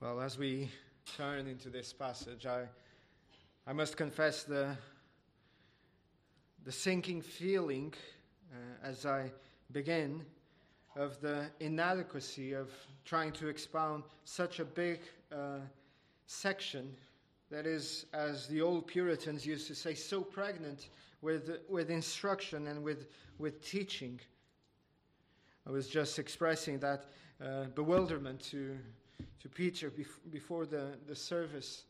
Well, as we turn into this passage, I, I must confess the, the sinking feeling uh, as I begin of the inadequacy of trying to expound such a big uh, section that is, as the old Puritans used to say, so pregnant with, with instruction and with, with teaching. I was just expressing that uh, bewilderment to to Peter before the, the service.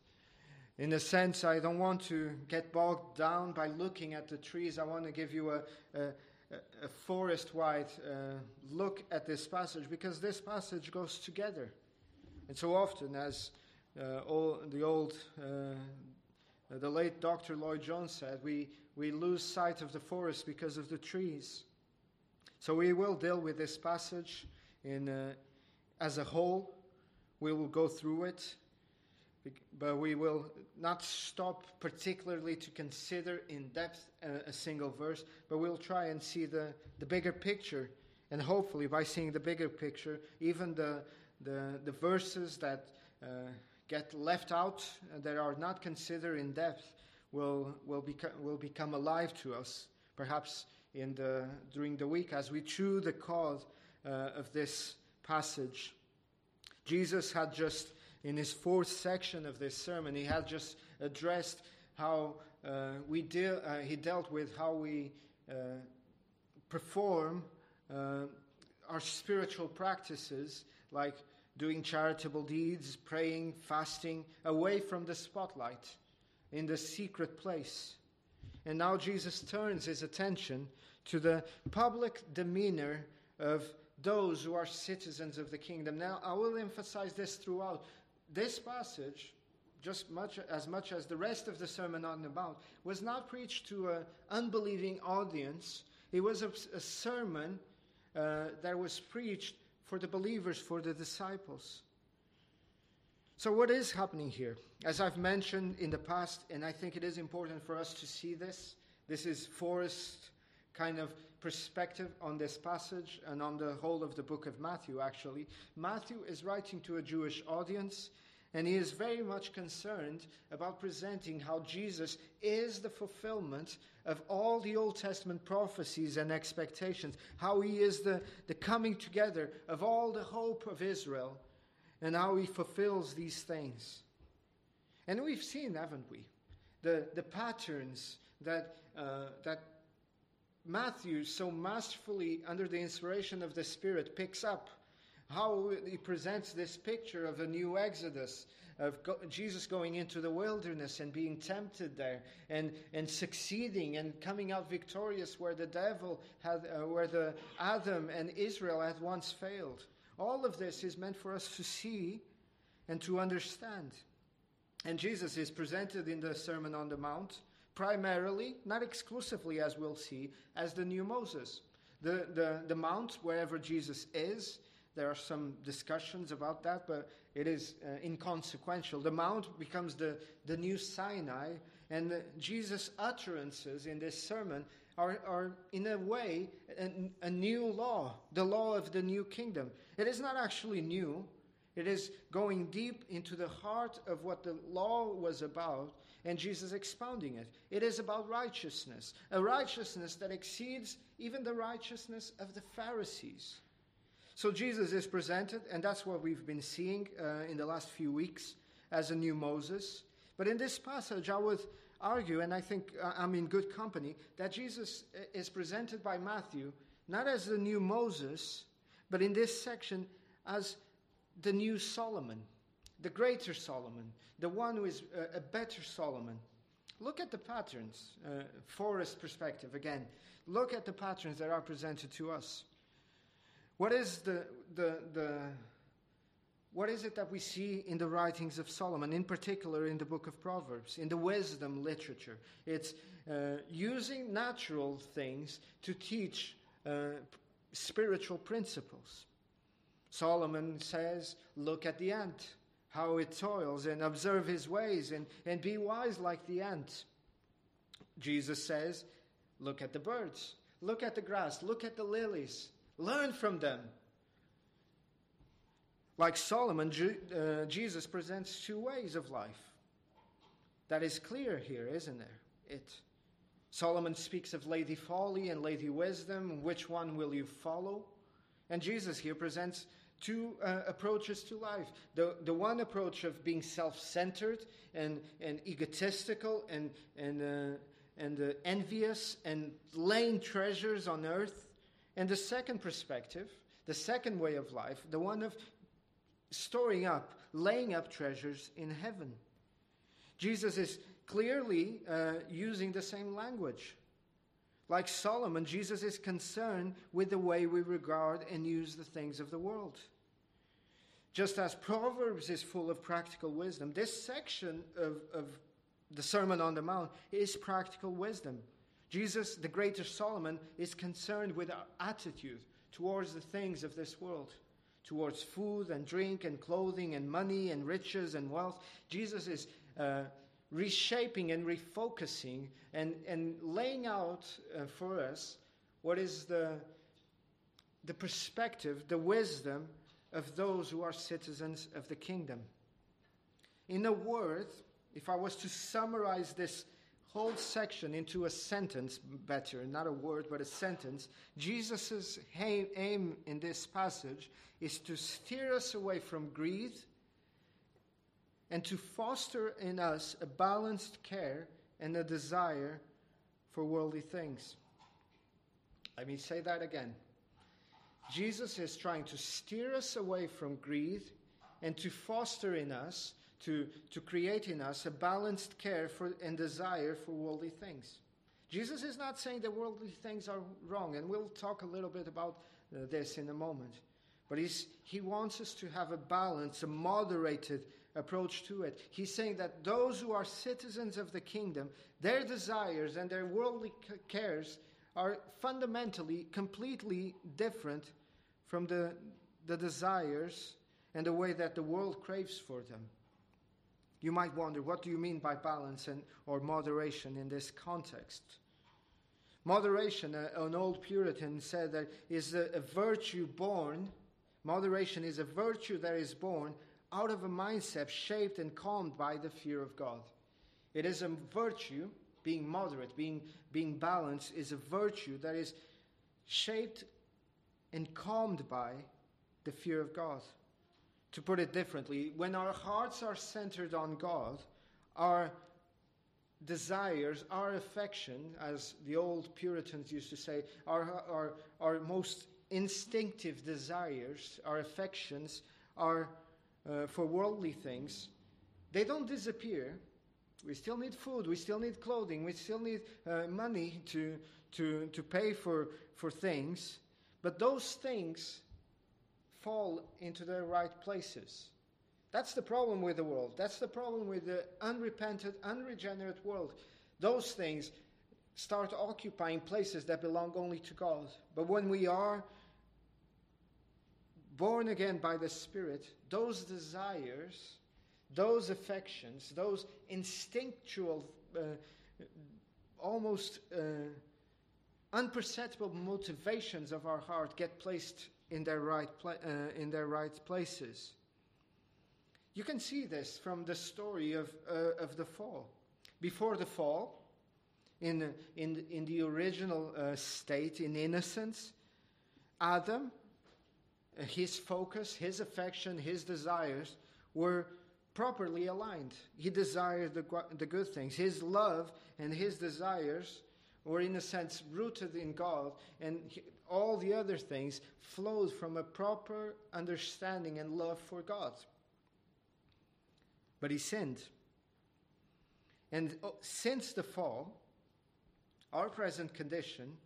In a sense, I don't want to get bogged down by looking at the trees. I want to give you a, a, a forest wide uh, look at this passage because this passage goes together. And so often, as uh, all, the old, uh, the late Dr. Lloyd Jones said, we, we lose sight of the forest because of the trees. So we will deal with this passage in, uh, as a whole we will go through it, but we will not stop particularly to consider in depth a, single verse, but we'll try and see the, the bigger picture. And hopefully, by seeing the bigger picture, even the, the, the verses that uh, get left out, uh, that are not considered in depth, will, will, beco- will become alive to us, perhaps in the, during the week as we chew the cause uh, of this passage. Jesus had just, in his fourth section of this sermon, he had just addressed how uh, we deal, uh, he dealt with how we uh, perform uh, our spiritual practices, like doing charitable deeds, praying, fasting, away from the spotlight, in the secret place. And now Jesus turns his attention to the public demeanor of those who are citizens of the kingdom. Now, I will emphasize this throughout. This passage, just much, as much as the rest of the Sermon on the Mount, was not preached to an unbelieving audience. It was a, a sermon uh, that was preached for the believers, for the disciples. So, what is happening here? As I've mentioned in the past, and I think it is important for us to see this, this is forest kind of perspective on this passage and on the whole of the book of Matthew, actually. Matthew is writing to a Jewish audience, and he is very much concerned about presenting how Jesus is the fulfillment of all the Old Testament prophecies and expectations, how he is the, the coming together of all the hope of Israel, and how he fulfills these things. And we've seen, haven't we? The, the patterns that, uh, that Matthew so masterfully, under the inspiration of the Spirit, picks up how he presents this picture of a new Exodus, of Jesus going into the wilderness and being tempted there, and, and succeeding and coming out victorious where the devil had, uh, where the Adam and Israel had once failed. All of this is meant for us to see and to understand. And Jesus is presented in the Sermon on the Mount primarily, not exclusively, as we'll see, as the new Moses. The, the, the mount, wherever Jesus is, there are some discussions about that, but it is uh, inconsequential. The mount becomes the, the new Sinai, and Jesus' utterances in this sermon are, are in a way, a, a new law, the law of the new kingdom. It is not actually new, it is going deep into the heart of what the law was about and Jesus expounding it. It is about righteousness, a righteousness that exceeds even the righteousness of the Pharisees. So Jesus is presented, and that's what we've been seeing uh, in the last few weeks as a new Moses. But in this passage, I would argue, and I think uh, I'm in good company, that Jesus is presented by Matthew not as the new Moses, but in this section as the new Solomon the greater Solomon, the one who is a, a better Solomon. Look at the patterns, uh, forest perspective again. Look at the patterns that are presented to us. What is the, the, the, what is it that we see in the writings of Solomon, in particular in the book of Proverbs, in the wisdom literature? It's uh, using natural things to teach uh, spiritual principles. Solomon says, Look at the ant how it toils, and observe his ways, and, and be wise like the ant. Jesus says, Look at the birds, look at the grass, look at the lilies, learn from them. Like Solomon, uh, Jesus presents two ways of life. That is clear here, isn't there? It. Solomon speaks of Lady Folly and Lady Wisdom. Which one will you follow? And Jesus here presents two uh, approaches to life. The, the one approach of being self centered and, and egotistical and, and, uh, and uh, envious and laying treasures on earth. And the second perspective, the second way of life, the one of storing up, laying up treasures in heaven. Jesus is clearly uh, using the same language. Like Solomon, Jesus is concerned with the way we regard and use the things of the world. Just as Proverbs is full of practical wisdom, this section of, of the Sermon on the Mount is practical wisdom. Jesus, the greater Solomon, is concerned with our attitude towards the things of this world towards food and drink and clothing and money and riches and wealth. Jesus is uh, reshaping and refocusing and, and laying out uh, for us what is the, the perspective, the wisdom of those who are citizens of the kingdom. In a word, if I was to summarize this whole section into a sentence better, not a word, but a sentence, Jesus' aim in this passage is to steer us away from greed and to foster in us a balanced care and a desire for worldly things. Let me say that again. Jesus is trying to steer us away from greed and to foster in us, to, to create in us a balanced care for, and desire for worldly things. Jesus is not saying that worldly things are wrong, and we'll talk a little bit about uh, this in a moment. But he wants us to have a balance, a moderated approach to it. He's saying that those who are citizens of the kingdom, their desires and their worldly cares are fundamentally, completely different from the, the desires and the way that the world craves for them. You might wonder, what do you mean by balance and, or moderation in this context? Moderation, uh, an old Puritan said that is a, a virtue born Moderation is a virtue that is born out of a mindset shaped and calmed by the fear of God. It is a virtue, being moderate, being, being balanced, is a virtue that is shaped and calmed by the fear of God. To put it differently, when our hearts are centered on God, our desires, our affection, as the old Puritans used to say, our, our, our most instinctive desires, our affections, our uh, for worldly things, they don't disappear. We still need food, we still need clothing, we still need uh, money to, to, to pay for, for things, but those things fall into their right places. That's the problem with the world. That's the problem with the unrepentant, unregenerate world. Those things start occupying places that belong only to God. But when we are born again by the Spirit, those desires, those affections, those instinctual, uh, almost uh, unperceptible motivations of our heart get placed in their right, pla- uh, in their right places. You can see this from the story of, uh, of the fall. Before the fall, in, in, in the original uh, state, in innocence, Adam his focus, his affection, his desires were properly aligned. He desired the, the good things. His love and his desires were, in a sense, rooted in God, and he, all the other things flowed from a proper understanding and love for God. But he sinned. And oh, since the fall, our present condition,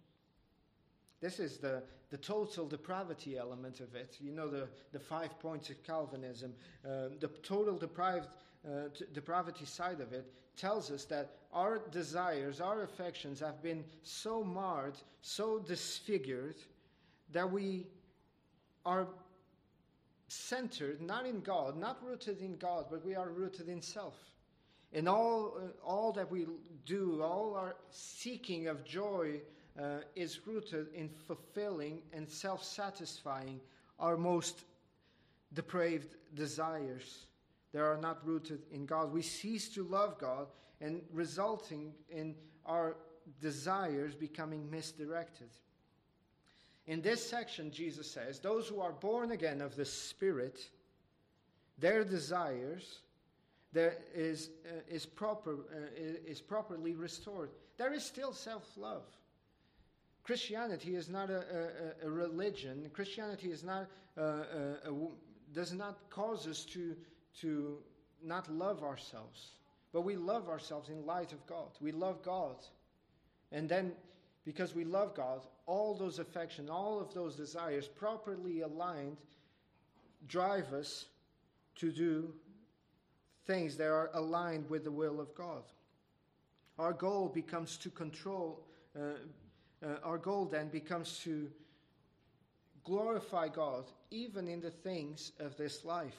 this is the, the total depravity element of it. You know, the, the five points of Calvinism, uh, the total deprived, uh, t- depravity side of it tells us that our desires, our affections have been so marred, so disfigured, that we are centered not in God, not rooted in God, but we are rooted in self. In all, uh, all that we do, all our seeking of joy, uh, is rooted in fulfilling and self satisfying our most depraved desires that are not rooted in God. We cease to love God and resulting in our desires becoming misdirected. In this section, Jesus says, Those who are born again of the Spirit, their desires there is, uh, is, proper, uh, is properly restored. There is still self love. Christianity is not a, a, a, religion. Christianity is not, uh, a, does not cause us to, to not love ourselves. But we love ourselves in light of God. We love God. And then, because we love God, all those affections, all of those desires properly aligned drive us to do things that are aligned with the will of God. Our goal becomes to control, uh, uh, our goal then becomes to glorify God even in the things of this life.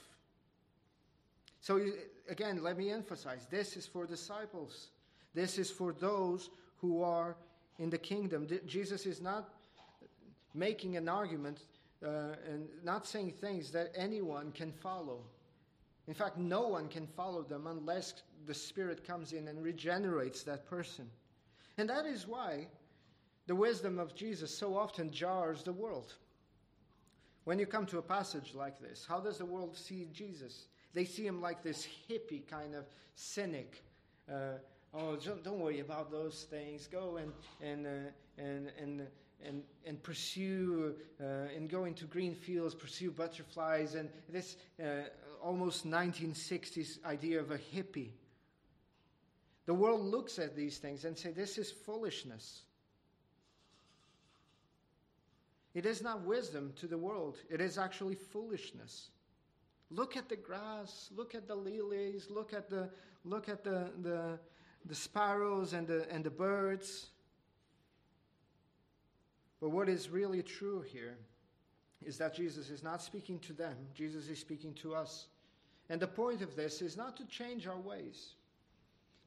So, again, let me emphasize this is for disciples, this is for those who are in the kingdom. Jesus is not making an argument uh, and not saying things that anyone can follow. In fact, no one can follow them unless the Spirit comes in and regenerates that person. And that is why the wisdom of Jesus so often jars the world. When you come to a passage like this, how does the world see Jesus? They see him like this hippie kind of cynic. Uh, oh, don't worry about those things. Go and, and, uh, and, and, and, and pursue, uh, and go into green fields, pursue butterflies, and this uh, almost 1960s idea of a hippie. The world looks at these things and say, this is foolishness. It is not wisdom to the world, it is actually foolishness. Look at the grass, look at the lilies, look at the, look at the, the, the sparrows and the, and the birds. But what is really true here is that Jesus is not speaking to them, Jesus is speaking to us. And the point of this is not to change our ways.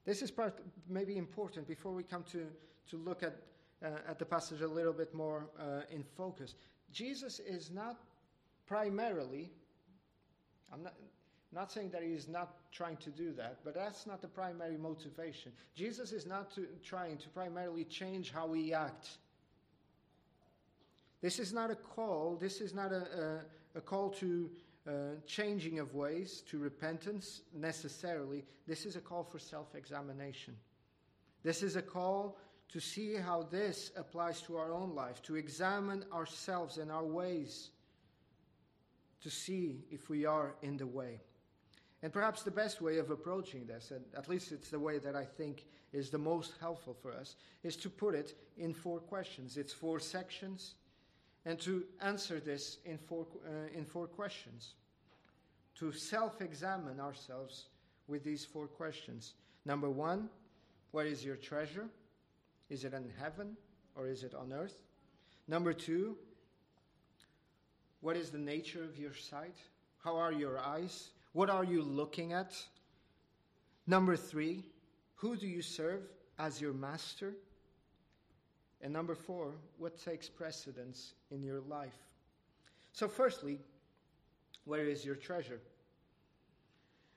This is part maybe important before we come to, to look at, at the passage a little bit more uh, in focus. Jesus is not primarily, I'm not, not saying that he is not trying to do that, but that's not the primary motivation. Jesus is not to, trying to primarily change how we act. This is not a call, this is not a, a, a call to uh, changing of ways to repentance necessarily. This is a call for self examination. This is a call to see how this applies to our own life, to examine ourselves and our ways, to see if we are in the way. And perhaps the best way of approaching this, and at least it's the way that I think is the most helpful for us, is to put it in four questions. It's four sections and to answer this in four, uh, in four questions. To self examine ourselves with these four questions. Number one, where is your treasure? Is it in heaven or is it on earth? Number two, what is the nature of your sight? How are your eyes? What are you looking at? Number three, who do you serve as your master? And number four, what takes precedence in your life? So, firstly, where is your treasure?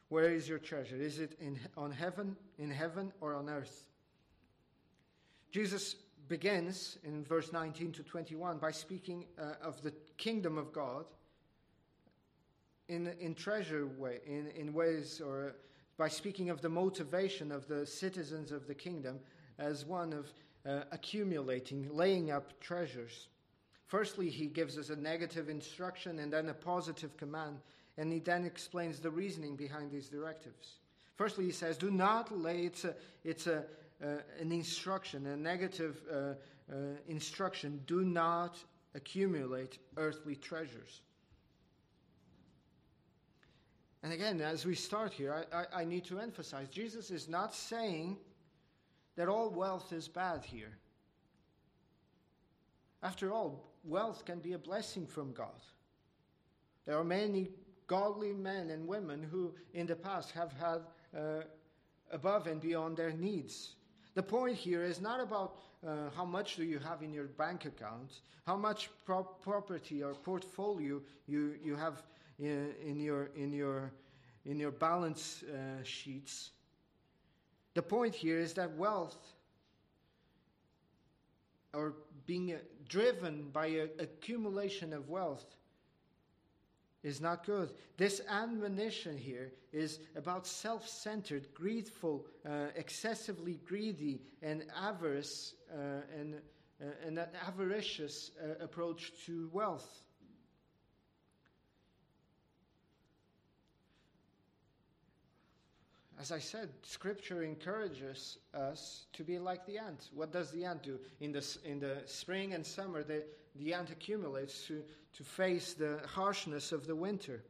Where is your treasure? Is it in, on heaven, in heaven, or on earth? Jesus begins in verse 19 to 21 by speaking uh, of the kingdom of God in, in treasure way, in, in ways, or by speaking of the motivation of the citizens of the kingdom as one of uh, accumulating, laying up treasures. Firstly, he gives us a negative instruction and then a positive command, and he then explains the reasoning behind these directives. Firstly, he says, Do not lay, it's, a, it's a, uh, an instruction, a negative uh, uh instruction, do not accumulate earthly treasures. And again, as we start here, I, I, I need to emphasize Jesus is not saying that all wealth is bad here. After all, wealth can be a blessing from God. There are many godly men and women who, in the past, have had uh, above and beyond their needs. The point here is not about uh, how much do you have in your bank account, how much pro- property or portfolio you, you have in, in your, in, your, in your balance uh, sheets. The point here is that wealth, or being driven by an accumulation of wealth, is not good. This admonition here is about self centered, greedful, uh, excessively greedy, and avarice, uh, and, uh, and an avaricious uh, approach to wealth. As I said, Scripture encourages us to be like the ant. What does the ant do? In the, in the spring and summer, the, the ant accumulates to, to face the harshness of the winter.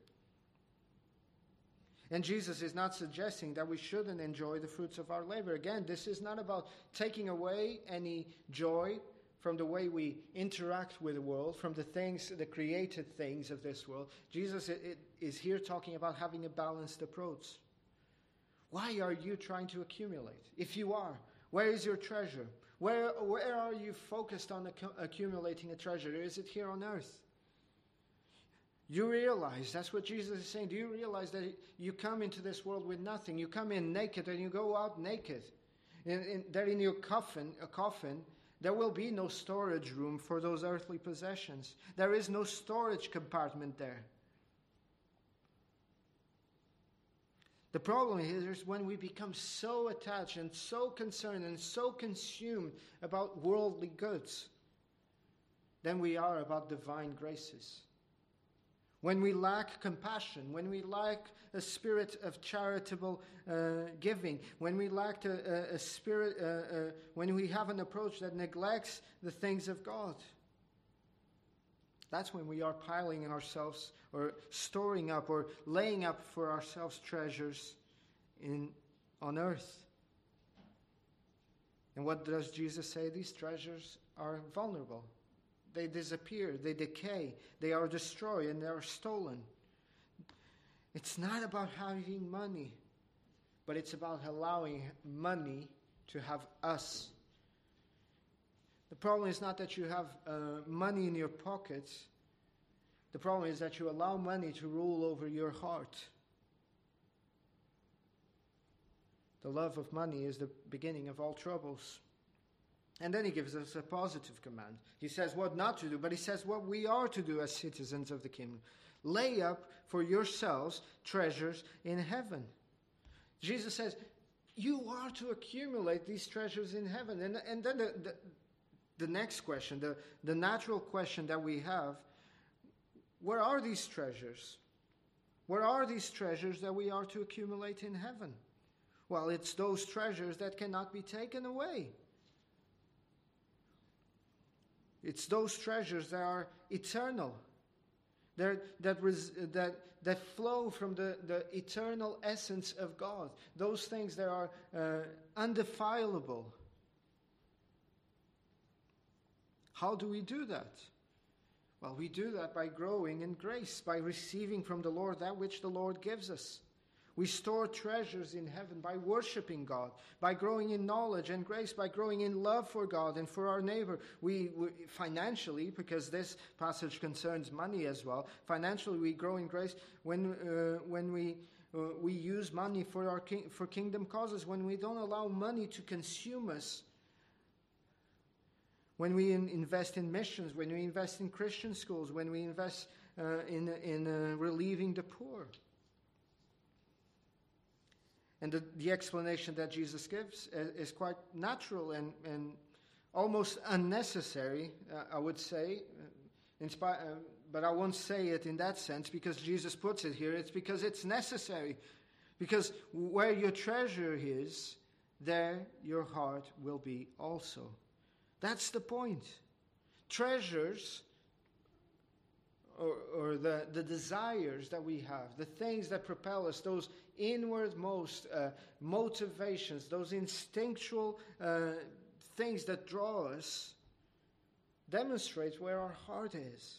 And Jesus is not suggesting that we shouldn't enjoy the fruits of our labor. Again, this is not about taking away any joy from the way we interact with the world, from the things, the created things of this world. Jesus is here talking about having a balanced approach. Why are you trying to accumulate? If you are, where is your treasure? Where, where are you focused on accumulating a treasure? Is it here on earth? You realize, that's what Jesus is saying. Do you realize that you come into this world with nothing? You come in naked and you go out naked. In, in, that in your coffin, a coffin, there will be no storage room for those earthly possessions. There is no storage compartment there. The problem is when we become so attached and so concerned and so consumed about worldly goods than we are about divine graces. When we lack compassion, when we lack a spirit of charitable uh, giving, when we lack a, a, a spirit, uh, uh, when we have an approach that neglects the things of God. That's when we are piling in ourselves or storing up or laying up for ourselves treasures in, on earth. And what does Jesus say? These treasures are vulnerable. They disappear, they decay, they are destroyed, and they are stolen. It's not about having money, but it's about allowing money to have us the problem is not that you have uh, money in your pockets. The problem is that you allow money to rule over your heart. The love of money is the beginning of all troubles. And then he gives us a positive command. He says what not to do, but he says what we are to do as citizens of the kingdom. Lay up for yourselves treasures in heaven. Jesus says, You are to accumulate these treasures in heaven. And, and then the, the, the next question, the, the natural question that we have where are these treasures? Where are these treasures that we are to accumulate in heaven? Well, it's those treasures that cannot be taken away. It's those treasures that are eternal, that, that, res, that, that flow from the, the eternal essence of God, those things that are uh, undefilable. How do we do that? Well, we do that by growing in grace, by receiving from the Lord that which the Lord gives us. We store treasures in heaven by worshiping God, by growing in knowledge and grace, by growing in love for God and for our neighbor. We, we financially, because this passage concerns money as well, financially we grow in grace when, uh, when we, uh, we use money for, our for kingdom causes, when we don't allow money to consume us when we in, invest in missions, when we invest in Christian schools, when we invest uh, in, in uh, relieving the poor. And the, the, explanation that Jesus gives is, is quite natural and, and almost unnecessary, uh, I would say. Uh, uh, but I won't say it in that sense because Jesus puts it here. It's because it's necessary. Because where your treasure is, there your heart will be also. That's the point. Treasures or, or, the, the desires that we have, the things that propel us, those inwardmost uh, motivations, those instinctual uh, things that draw us, demonstrates where our heart is.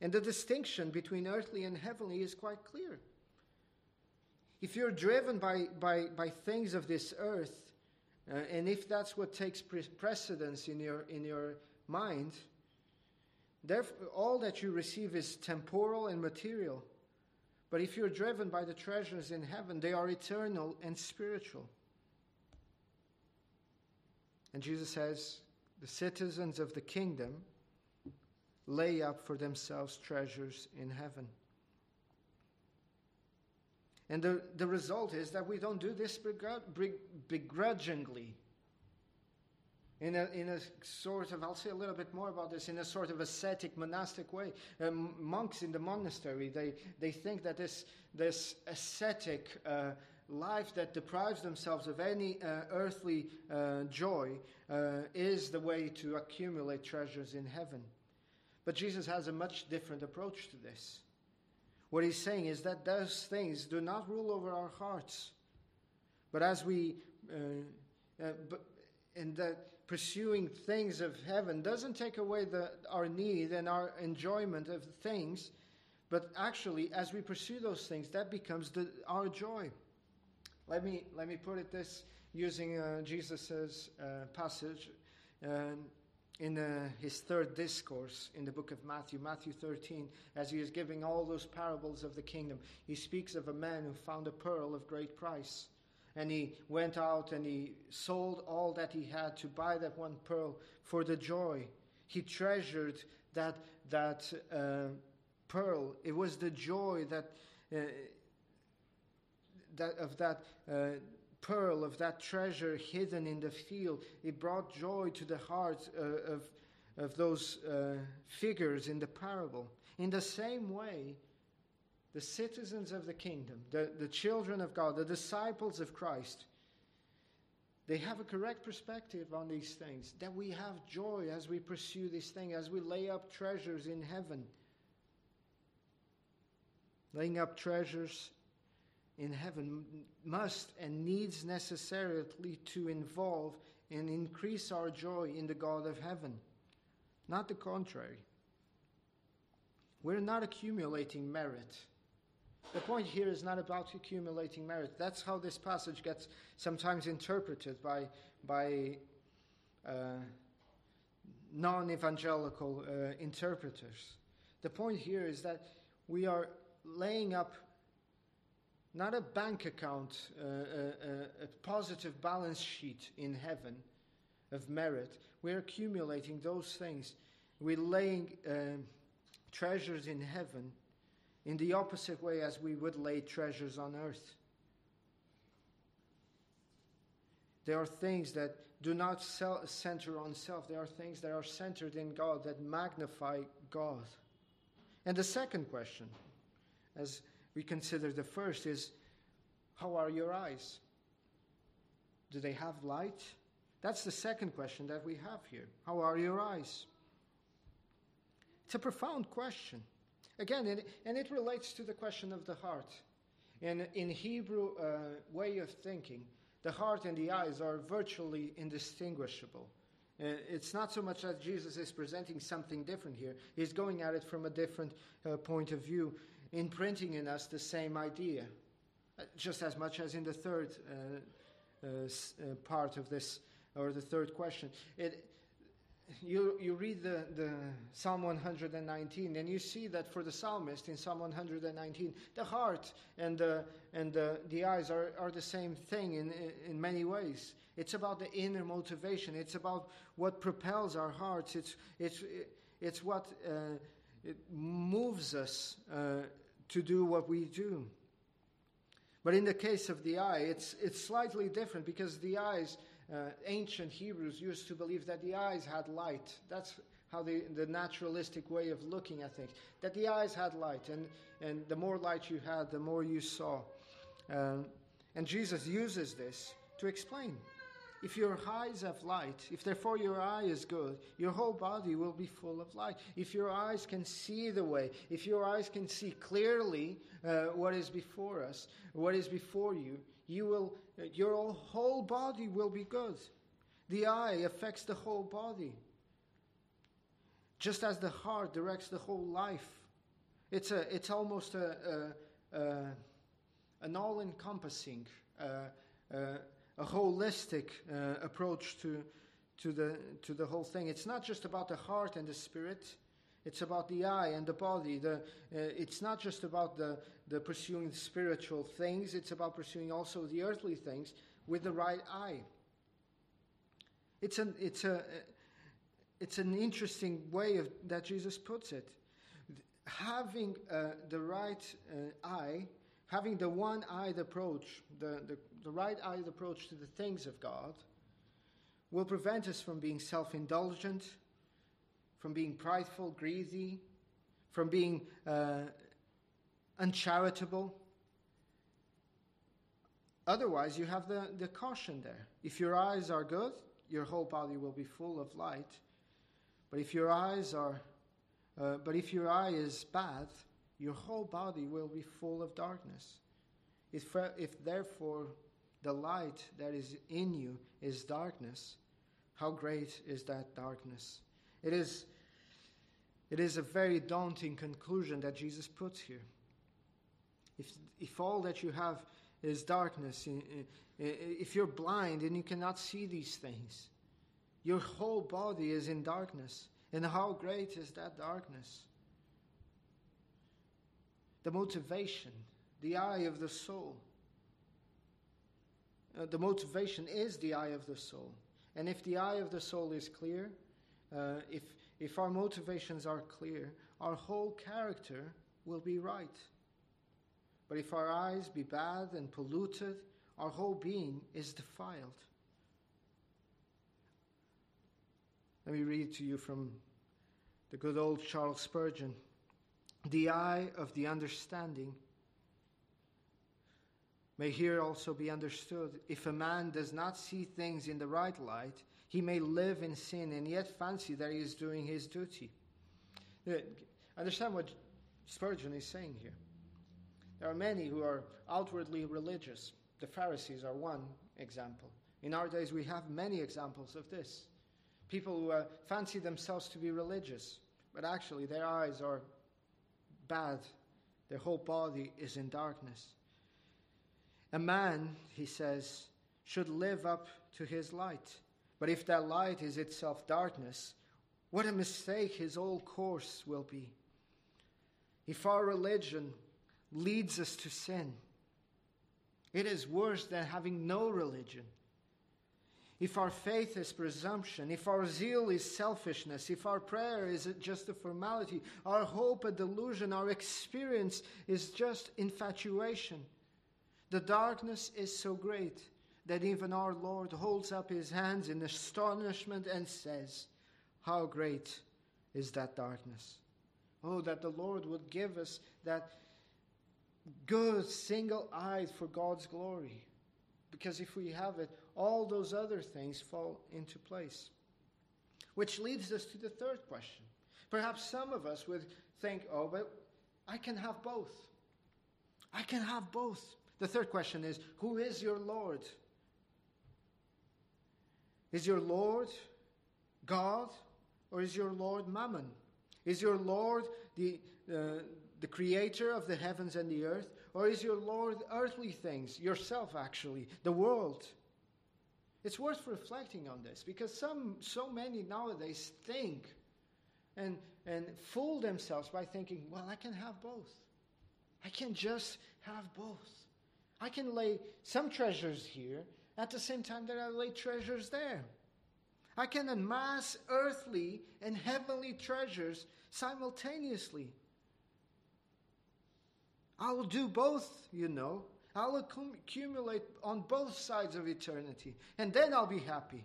And the distinction between earthly and heavenly is quite clear. If you're driven by, by, by things of this earth, uh, and if that's what takes pre- precedence in your, in your mind, Therefore, all that you receive is temporal and material. But if you're driven by the treasures in heaven, they are eternal and spiritual. And Jesus says, the citizens of the kingdom lay up for themselves treasures in heaven. And the, the result is that we don't do this begrudgingly. In a, in a sort of, I'll say a little bit more about this, in a sort of ascetic, monastic way. Um, monks in the monastery, they, they think that this, this ascetic uh, life that deprives themselves of any uh, earthly uh, joy uh, is the way to accumulate treasures in heaven. But Jesus has a much different approach to this. What he's saying is that those things do not rule over our hearts. But as we, uh, uh, but, and that pursuing things of heaven doesn't take away the, our need and our enjoyment of things, but actually, as we pursue those things, that becomes the, our joy. Let me, let me put it this using uh, Jesus' uh, passage. Um, in uh, his third discourse in the book of Matthew, Matthew 13, as he is giving all those parables of the kingdom, he speaks of a man who found a pearl of great price. And he went out and he sold all that he had to buy that one pearl for the joy. He treasured that, that uh, pearl. It was the joy that, uh, that of that uh, pearl, of that treasure hidden in the field. It brought joy to the hearts uh, of, of those uh, figures in the parable. In the same way, the citizens of the kingdom, the, the children of God, the disciples of Christ, they have a correct perspective on these things, that we have joy as we pursue this thing, as we lay up treasures in heaven. Laying up treasures in heaven must and needs necessarily to involve and increase our joy in the God of heaven, not the contrary. We're not accumulating merit. The point here is not about accumulating merit. That's how this passage gets sometimes interpreted by, by uh, non evangelical uh, interpreters. The point here is that we are laying up not a bank account, uh, a, uh, uh, a, positive balance sheet in heaven of merit. We're accumulating those things. We're laying uh, treasures in heaven in the opposite way as we would lay treasures on earth. There are things that do not center on self. There are things that are centered in God, that magnify God. And the second question, as we consider the first is how are your eyes? Do they have light? That's the second question that we have here. How are your eyes? It's a profound question. Again, and it relates to the question of the heart. And in Hebrew uh, way of thinking, the heart and the eyes are virtually indistinguishable. Uh, it's not so much that Jesus is presenting something different here, he's going at it from a different uh, point of view imprinting in us the same idea, uh, just as much as in the third uh, part of this, or the third question. It, you, you read the, the Psalm 119 and you see that for the psalmist in Psalm 119, the heart and the, and the, the eyes are, are the same thing in, in many ways. It's about the inner motivation, it's about what propels our hearts, it's, it's, it's what uh, it moves us uh, to do what we do. But in the case of the eye, it's, it's slightly different because the eyes, uh, ancient Hebrews used to believe that the eyes had light. That's how the, the naturalistic way of looking at things, that the eyes had light, and, and the more light you had, the more you saw. Um, and Jesus uses this to explain if your eyes have light, if therefore your eye is good, your whole body will be full of light. If your eyes can see the way, if your eyes can see clearly uh, what is before us, what is before you, you will, your whole body will be good. The eye affects the whole body, just as the heart directs the whole life. It's, a, it's almost a, a, a an all encompassing uh, uh a holistic uh, approach to, to, the, to the whole thing. It's not just about the heart and the spirit, It's about the eye and the body. The, uh, it's not just about the, the pursuing spiritual things, it's about pursuing also the earthly things with the right eye. It's an, it's a, it's an interesting way of, that Jesus puts it. Having uh, the right uh, eye, having the one eyed approach, the, the, the right eyed approach to the things of God, will prevent us from being self indulgent, from being prideful, greedy, from being uh, uncharitable. Otherwise, you have the, the caution there. If your eyes are good, your whole body will be full of light. But if your eyes are, uh, but if your eye is bad, your whole body will be full of darkness. If, if therefore the light that is in you is darkness, how great is that darkness? It is, it is a very daunting conclusion that Jesus puts here. If, if all that you have is darkness, if you're blind and you cannot see these things, your whole body is in darkness. And how great is that darkness? The motivation, the eye of the soul. Uh, the motivation is the eye of the soul. And if the eye of the soul is clear, uh, if, if our motivations are clear, our whole character will be right. But if our eyes be bad and polluted, our whole being is defiled. Let me read to you from the good old Charles Spurgeon. The eye of the understanding may here also be understood. If a man does not see things in the right light, he may live in sin and yet fancy that he is doing his duty. Understand what Spurgeon is saying here. There are many who are outwardly religious. The Pharisees are one example. In our days, we have many examples of this. People who uh, fancy themselves to be religious, but actually their eyes are bad, their whole body is in darkness. A man, he says, should live up to his light. But if that light is itself darkness, what a mistake his whole course will be. If our religion leads us to sin, it is worse than having no religion. If our faith is presumption, if our zeal is selfishness, if our prayer is just a formality, our hope a delusion, our experience is just infatuation, the darkness is so great that even our Lord holds up his hands in astonishment and says, How great is that darkness! Oh, that the Lord would give us that good single eye for God's glory. Because if we have it, all those other things fall into place. Which leads us to the third question. Perhaps some of us would think, oh, but I can have both. I can have both. The third question is, who is your Lord? Is your Lord God or is your Lord Mammon? Is your Lord the, uh, the creator of the heavens and the earth? Or is your Lord earthly things, yourself actually, the world? It's worth reflecting on this because some, so many nowadays think and, and fool themselves by thinking, well, I can have both. I can just have both. I can lay some treasures here at the same time there are lay treasures there. I can amass earthly and heavenly treasures simultaneously. I will do both, you know. I'll accumulate on both sides of eternity, and then I'll be happy.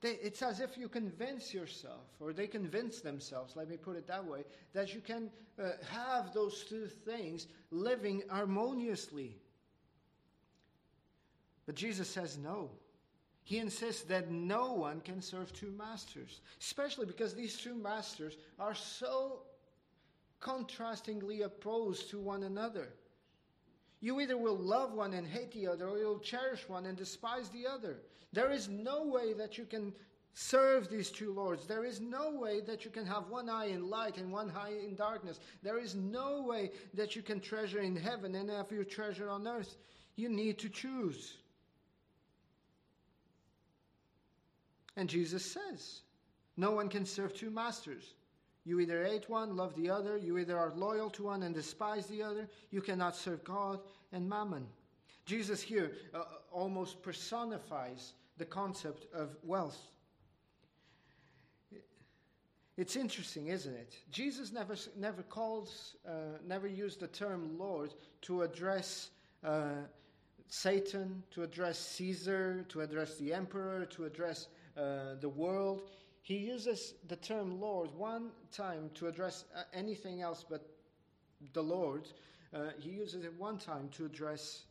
They, it's as if you convince yourself, or they convince themselves, let me put it that way, that you can uh, have those two things living harmoniously. But Jesus says no. He insists that no one can serve two masters, especially because these two masters are so contrastingly opposed to one another. You either will love one and hate the other, or you'll cherish one and despise the other. There is no way that you can serve these two lords. There is no way that you can have one eye in light and one eye in darkness. There is no way that you can treasure in heaven and have your treasure on earth. You need to choose. And Jesus says, No one can serve two masters. You either hate one, love the other. You either are loyal to one and despise the other. You cannot serve God and mammon. Jesus here uh, almost personifies the concept of wealth. It's interesting, isn't it? Jesus never, never calls, uh, never used the term Lord to address uh, Satan, to address Caesar, to address the emperor, to address uh, the world. He uses the term Lord one time to address uh, anything else but the Lord. Uh, he uses it one time to address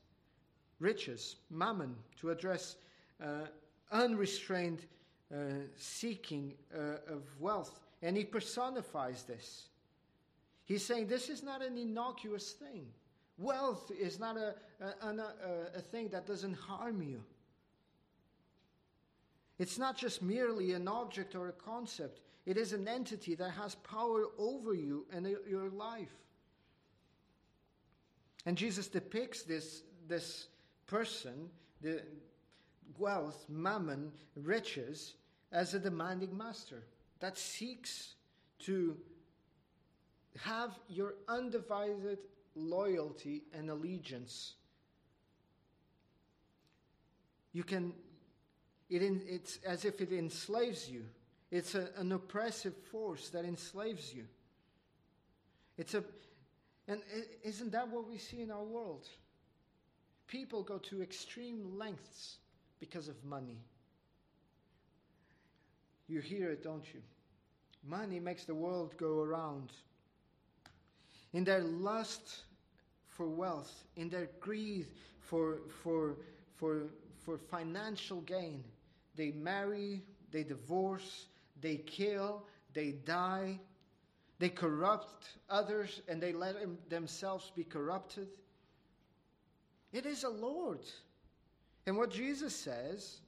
riches, mammon, to address uh, unrestrained seeking of wealth. And he personifies this. He's saying this is not an innocuous thing. Wealth is not a, a, a, a, thing that doesn't harm you. It's not just merely an object or a concept, it is an entity that has power over you and your life. And Jesus depicts this, this person, the wealth, mammon, riches, as a demanding master that seeks to have your undivided loyalty and allegiance. You can, it, it's as if it enslaves you. It's a, an oppressive force that enslaves you. It's a, and isn't that what we see in our world? People go to extreme lengths because of money. You hear it, don't you? Money makes the world go around. In their lust for wealth, in their greed for, for, for, for financial gain, they marry, they divorce, they kill, they die, they corrupt others, and they let them, themselves be corrupted. It is a Lord. And what Jesus says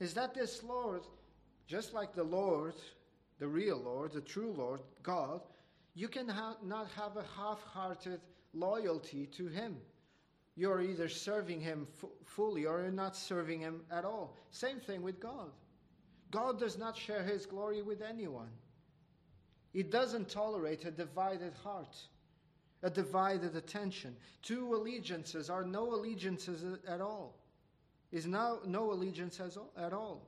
is that this Lord just like the Lord, the real Lord, the true Lord, God, you can ha- not have a half hearted loyalty to Him. You're either serving Him f- fully or you're not serving Him at all. Same thing with God. God does not share His glory with anyone. He doesn't tolerate a divided heart, a divided attention. Two allegiances are no allegiances at all, is no, no allegiance at all.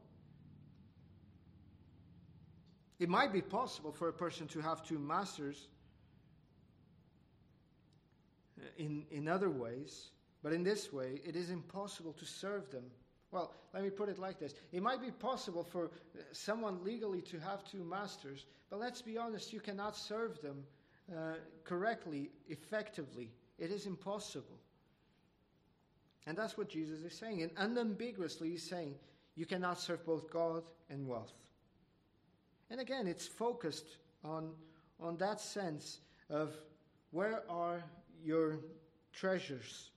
It might be possible for a person to have two masters uh, in, in other ways, but in this way, it is impossible to serve them. Well, let me put it like this it might be possible for uh, someone legally to have two masters, but let's be honest, you cannot serve them uh, correctly, effectively. It is impossible. And that's what Jesus is saying. And unambiguously, he's saying you cannot serve both God and wealth. And again, it's focused on, on that sense of where are your treasures?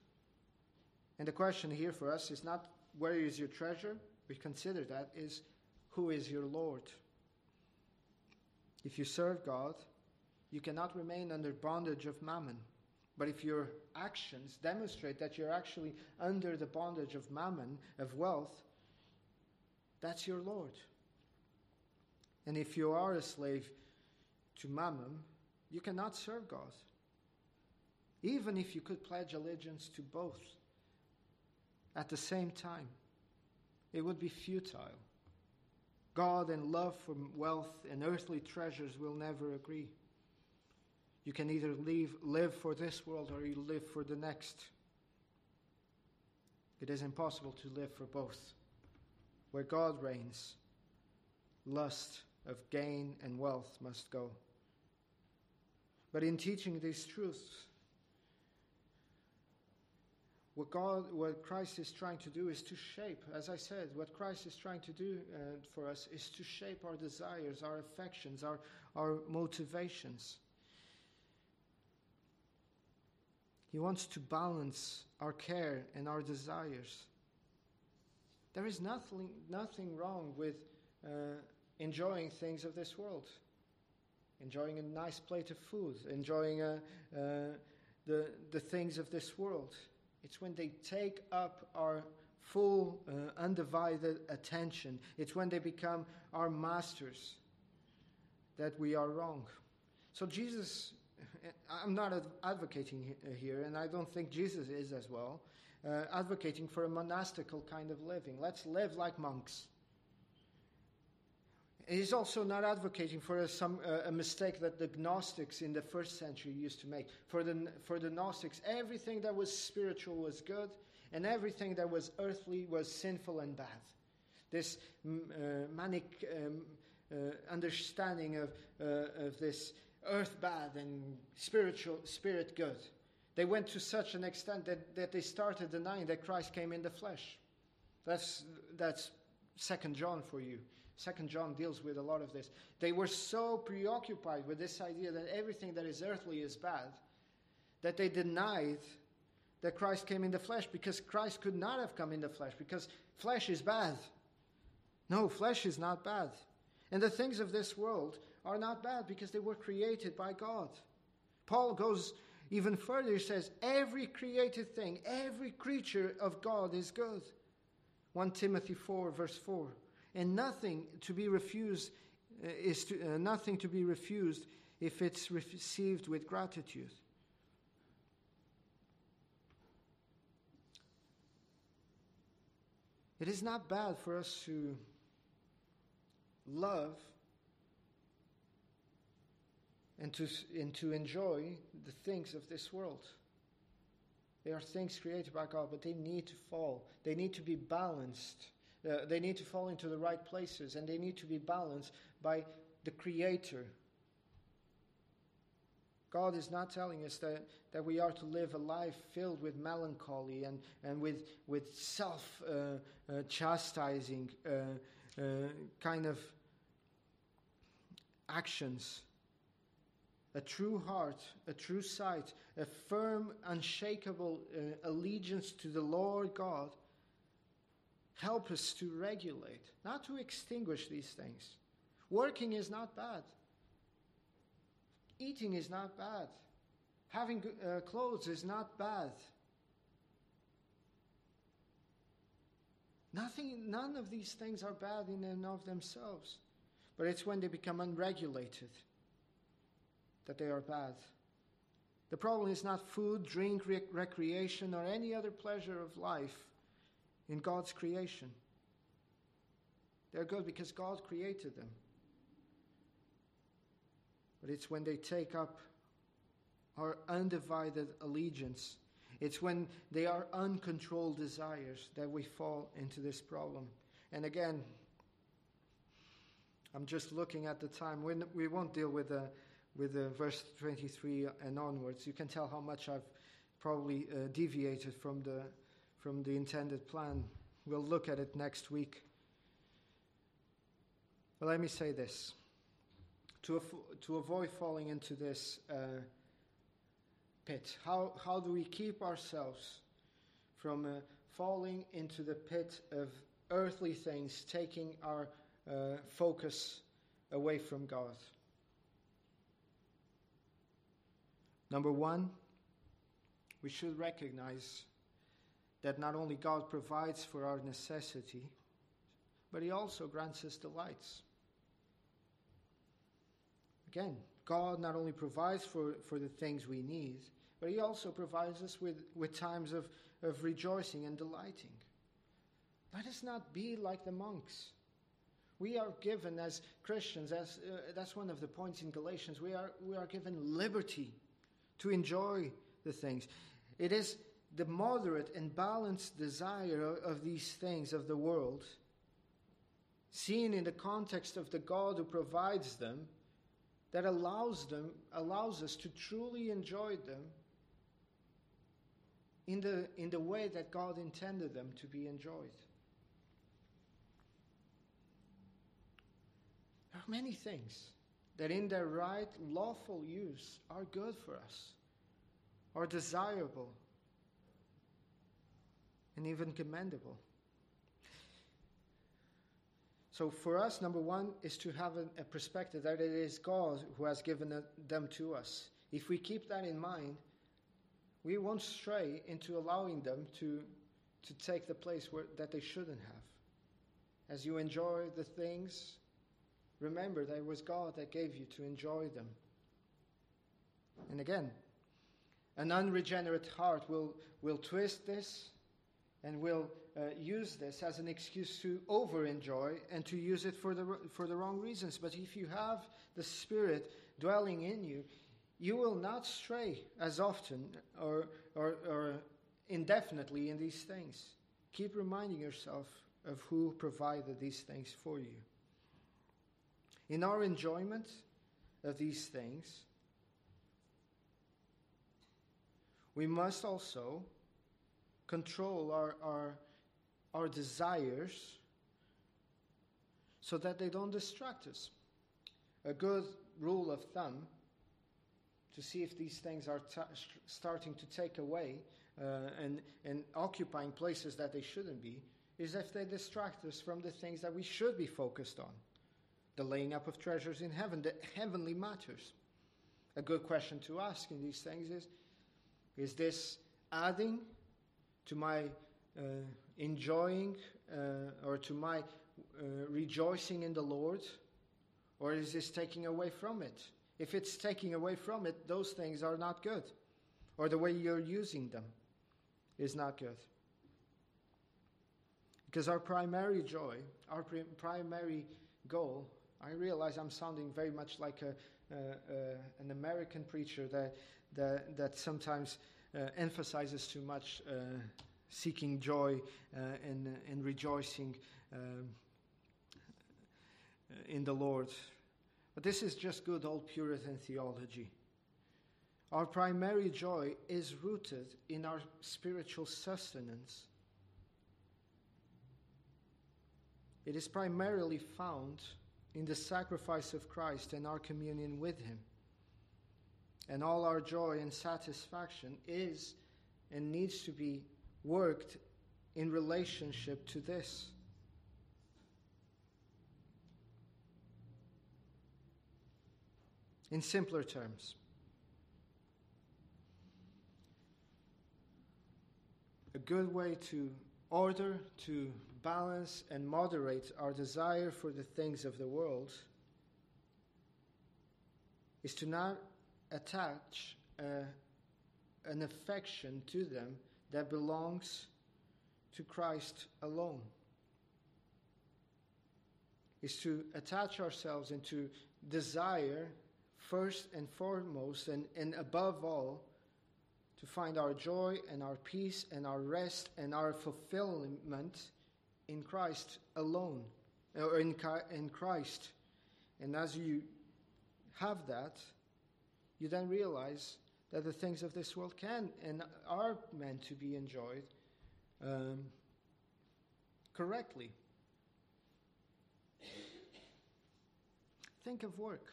And the question here for us is not where is your treasure, we consider that, is who is your Lord? If you serve God, you cannot remain under bondage of mammon. But if your actions demonstrate that you're actually under the bondage of mammon, of wealth, that's your Lord. And if you are a slave to mammon, you cannot serve God. Even if you could pledge allegiance to both at the same time, it would be futile. God and love for wealth and earthly treasures will never agree. You can either leave, live for this world or you live for the next. It is impossible to live for both. Where God reigns, lust of gain and wealth must go. But in teaching these truths, what God, what Christ is trying to do is to shape, as I said, what Christ is trying to do uh, for us is to shape our desires, our affections, our, our motivations. He wants to balance our care and our desires. There is nothing, nothing wrong with uh, enjoying things of this world, enjoying a nice plate of food, enjoying uh, uh, the, the things of this world. It's when they take up our full, uh, undivided attention. It's when they become our masters. that we are wrong. So Jesus, I'm not advocating here, and I don't think Jesus is as well, uh, advocating for a monastical kind of living. Let's live like monks. He's also not advocating for a, some, uh, a mistake that the Gnostics in the first century used to make. For the, for the Gnostics, everything that was spiritual was good, and everything that was earthly was sinful and bad. This uh, manic um, uh, understanding of, uh, of this earth bad and spiritual spirit good. They went to such an extent that, that they started denying that Christ came in the flesh. That's, that's Second John for you. Second John deals with a lot of this. They were so preoccupied with this idea that everything that is earthly is bad that they denied that Christ came in the flesh because Christ could not have come in the flesh because flesh is bad. No, flesh is not bad. And the things of this world are not bad because they were created by God. Paul goes even further, he says, Every created thing, every creature of God is good. 1 Timothy 4, verse 4. And nothing to be refused uh, is to, uh, nothing to be refused if it's received with gratitude. It is not bad for us to love and to, and to enjoy the things of this world. They are things created by God, but they need to fall. They need to be balanced. Uh, they need to fall into the right places, and they need to be balanced by the Creator. God is not telling us that, that we are to live a life filled with melancholy and, and with, with self uh, uh, chastising uh, uh, kind of actions. A true heart, a true sight, a firm, unshakable uh, allegiance to the Lord God help us to regulate, not to extinguish these things. Working is not bad. Eating is not bad. Having uh, clothes is not bad. Nothing, none of these things are bad in and of themselves. But it's when they become unregulated that they are bad. The problem is not food, drink, rec- recreation, or any other pleasure of life in God's creation. They're good because God created them. But it's when they take up our undivided allegiance, it's when they are uncontrolled desires that we fall into this problem. And again, I'm just looking at the time. We won't deal with the, with the verse 23 and onwards. You can tell how much I've probably uh, deviated from the, from the intended plan. We'll look at it next week. But let me say this to, to avoid falling into this uh, pit, how, how do we keep ourselves from uh, falling into the pit of earthly things, taking our uh, focus away from God. Number one, we should recognize that not only God provides for our necessity, but He also grants us delights. Again, God not only provides for, for the things we need, but He also provides us with, with times of, of rejoicing and delighting. Let us not be like the monks we are given as Christians, as, uh, that's one of the points in Galatians, we are, we are given liberty to enjoy the things. It is the moderate and balanced desire of, these things of the world, seen in the context of the God who provides them, that allows them allows us to truly enjoy them in the, in the way that God intended them to be enjoyed. There are many things that, in their right, lawful use, are good for us, are desirable, and even commendable. So, for us, number one is to have a, perspective that it is God who has given them to us. If we keep that in mind, we won't stray into allowing them to, to take the place where, that they shouldn't have. As you enjoy the things remember that it was God that gave you to enjoy them. And again, an unregenerate heart will, will twist this and will uh, use this as an excuse to over enjoy and to use it for the, for the wrong reasons. But if you have the Spirit dwelling in you, you will not stray as often or, or, or indefinitely in these things. Keep reminding yourself of who provided these things for you. In our enjoyment of these things, we must also control our, our, our desires so that they don't distract us. A good rule of thumb to see if these things are t- starting to take away uh, and, and occupying places that they shouldn't be is if they distract us from the things that we should be focused on. The laying up of treasures in heaven, the heavenly matters. A good question to ask in these things is Is this adding to my uh, enjoying uh, or to my uh, rejoicing in the Lord? Or is this taking away from it? If it's taking away from it, those things are not good. Or the way you're using them is not good. Because our primary joy, our pri- primary goal, I realize I'm sounding very much like a, uh, uh, an American preacher that, that, that sometimes emphasizes too much uh, seeking joy uh, and, and rejoicing um, in the Lord. But this is just good old Puritan theology. Our primary joy is rooted in our spiritual sustenance. It is primarily found in the sacrifice of Christ and our communion with Him. And all our joy and satisfaction is and needs to be worked in relationship to this. In simpler terms, a good way to order, to balance, and moderate our desire for the things of the world is to not attach an affection to them that belongs to Christ alone. Is to attach ourselves and to desire first and foremost and, and above all to find our joy and our peace and our rest and our fulfillment in Christ alone, or in, in Christ. And as you have that, you then realize that the things of this world can and are meant to be enjoyed um, correctly. Think of work.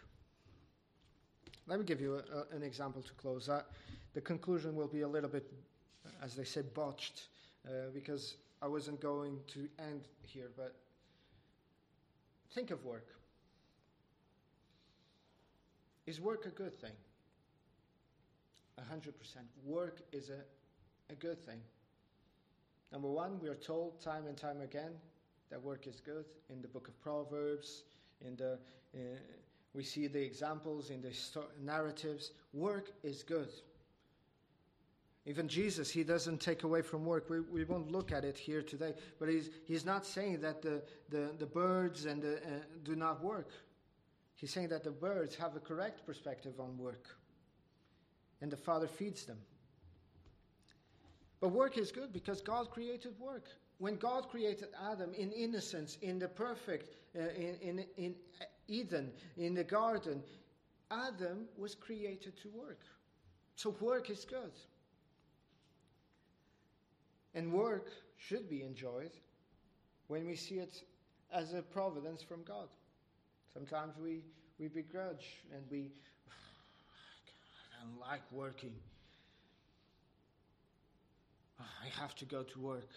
Let me give you a, a, an example to close. Uh, the conclusion will be a little bit, as they say, botched, uh, because I wasn't going to end here, but think of work. Is work a good thing? 100%. Work is a, a good thing. Number one, we are told time and time again that work is good in the book of Proverbs, in the, uh, we see the examples in the narratives. Work is good. Even Jesus, he doesn't take away from work. We, we won't look at it here today, but he's, he's not saying that the, the, the birds and the, uh, do not work. He's saying that the birds have a correct perspective on work and the Father feeds them. But work is good because God created work. When God created Adam in innocence, in the perfect, uh, in, in, in Eden, in the garden, Adam was created to work. So work is good. And work should be enjoyed when we see it as a providence from God. Sometimes we, we begrudge and we, and like working. I have to go to work.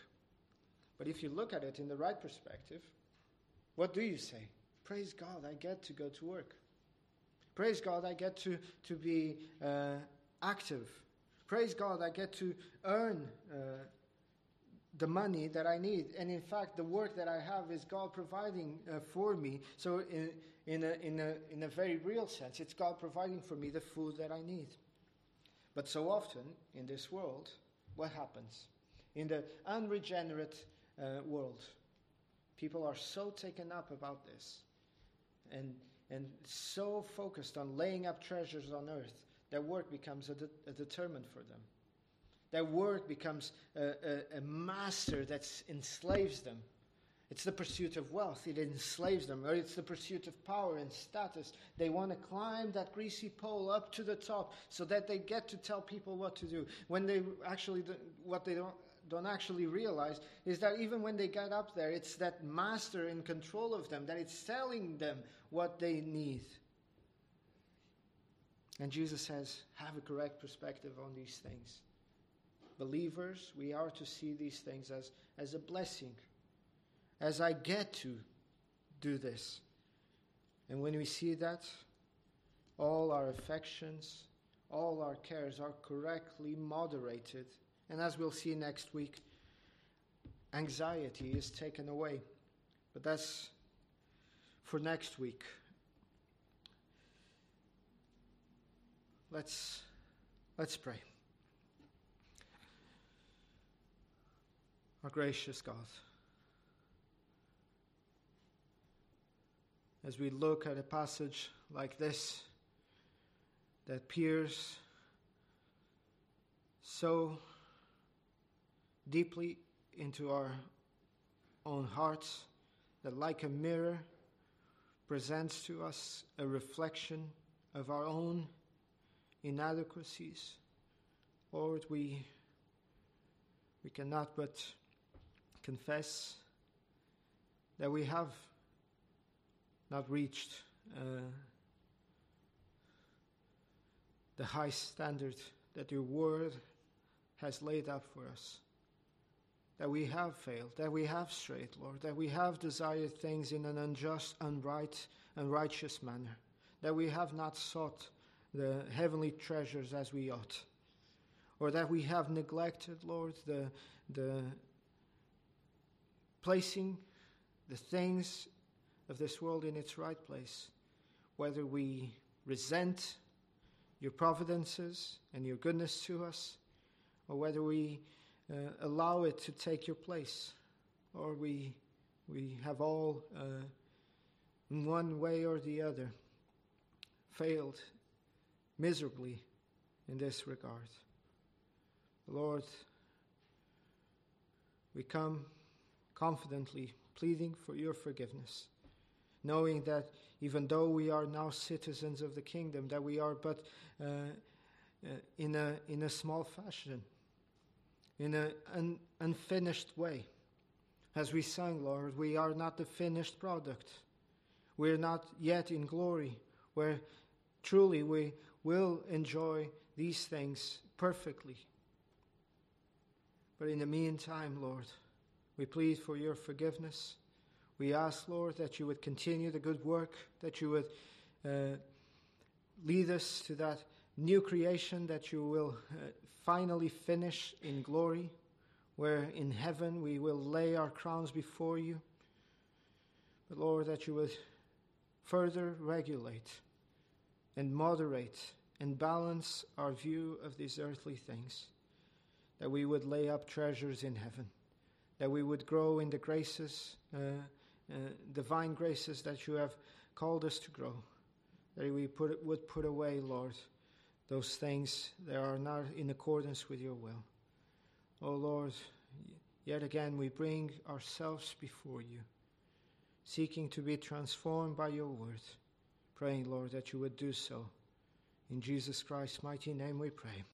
But if you look at it in the right perspective, what do you say? Praise God, I get to go to work. Praise God, I get to, to be uh, active. Praise God, I get to earn uh, the money that I need. And in fact, the work that I have is God providing uh, for me. So, in, in a, in, a, in a very real sense. It's God providing for me the food that I need. But so often in this world, what happens? In the unregenerate uh, world, people are so taken up about this and, and so focused on laying up treasures on earth that work becomes a, de- a determinant for them. That work becomes a, a, a master that enslaves them. It's the pursuit of wealth, it enslaves them, or it's the pursuit of power and status. They want to climb that greasy pole up to the top so that they get to tell people what to do. When they actually, what they don't, don't actually realize is that even when they get up there, it's that master in control of them, that it's telling them what they need. And Jesus says, have a correct perspective on these things. Believers, we are to see these things as, as a blessing, as I get to do this. And when we see that, all our affections, all our cares are correctly moderated. And as we'll see next week, anxiety is taken away. But that's for next week. Let's, let's pray. Our gracious God, as we look at a passage like this that peers so deeply into our own hearts, that like a mirror presents to us a reflection of our own inadequacies. Lord, we, we cannot but confess that we have not reached uh, the high standard that your word has laid up for us. That we have failed, that we have strayed, Lord, that we have desired things in an unjust, unright, unrighteous manner, that we have not sought the heavenly treasures as we ought, or that we have neglected, Lord, the, the placing the things of this world in its right place, whether we resent your providences and your goodness to us, or whether we uh, allow it to take your place, or we, we have all, uh, in one way or the other, failed miserably in this regard. Lord, we come confidently pleading for your forgiveness, knowing that even though we are now citizens of the kingdom, that we are but uh, uh, in, a, in a small fashion, in an un, unfinished way. As we sang, Lord, we are not the finished product. We're not yet in glory, where truly we will enjoy these things perfectly. But in the meantime, Lord, we plead for your forgiveness. We ask, Lord, that you would continue the good work, that you would uh, lead us to that new creation that you will uh, finally finish in glory, where in heaven we will lay our crowns before you. But, Lord, that you would further regulate and moderate and balance our view of these earthly things, that we would lay up treasures in heaven, that we would grow in the graces, uh, uh, divine graces that you have called us to grow, that we put, would put away, Lord, those things that are not in accordance with your will. Oh Lord, yet again we bring ourselves before you, seeking to be transformed by your word praying, Lord, that you would do so. In Jesus Christ's mighty name we pray.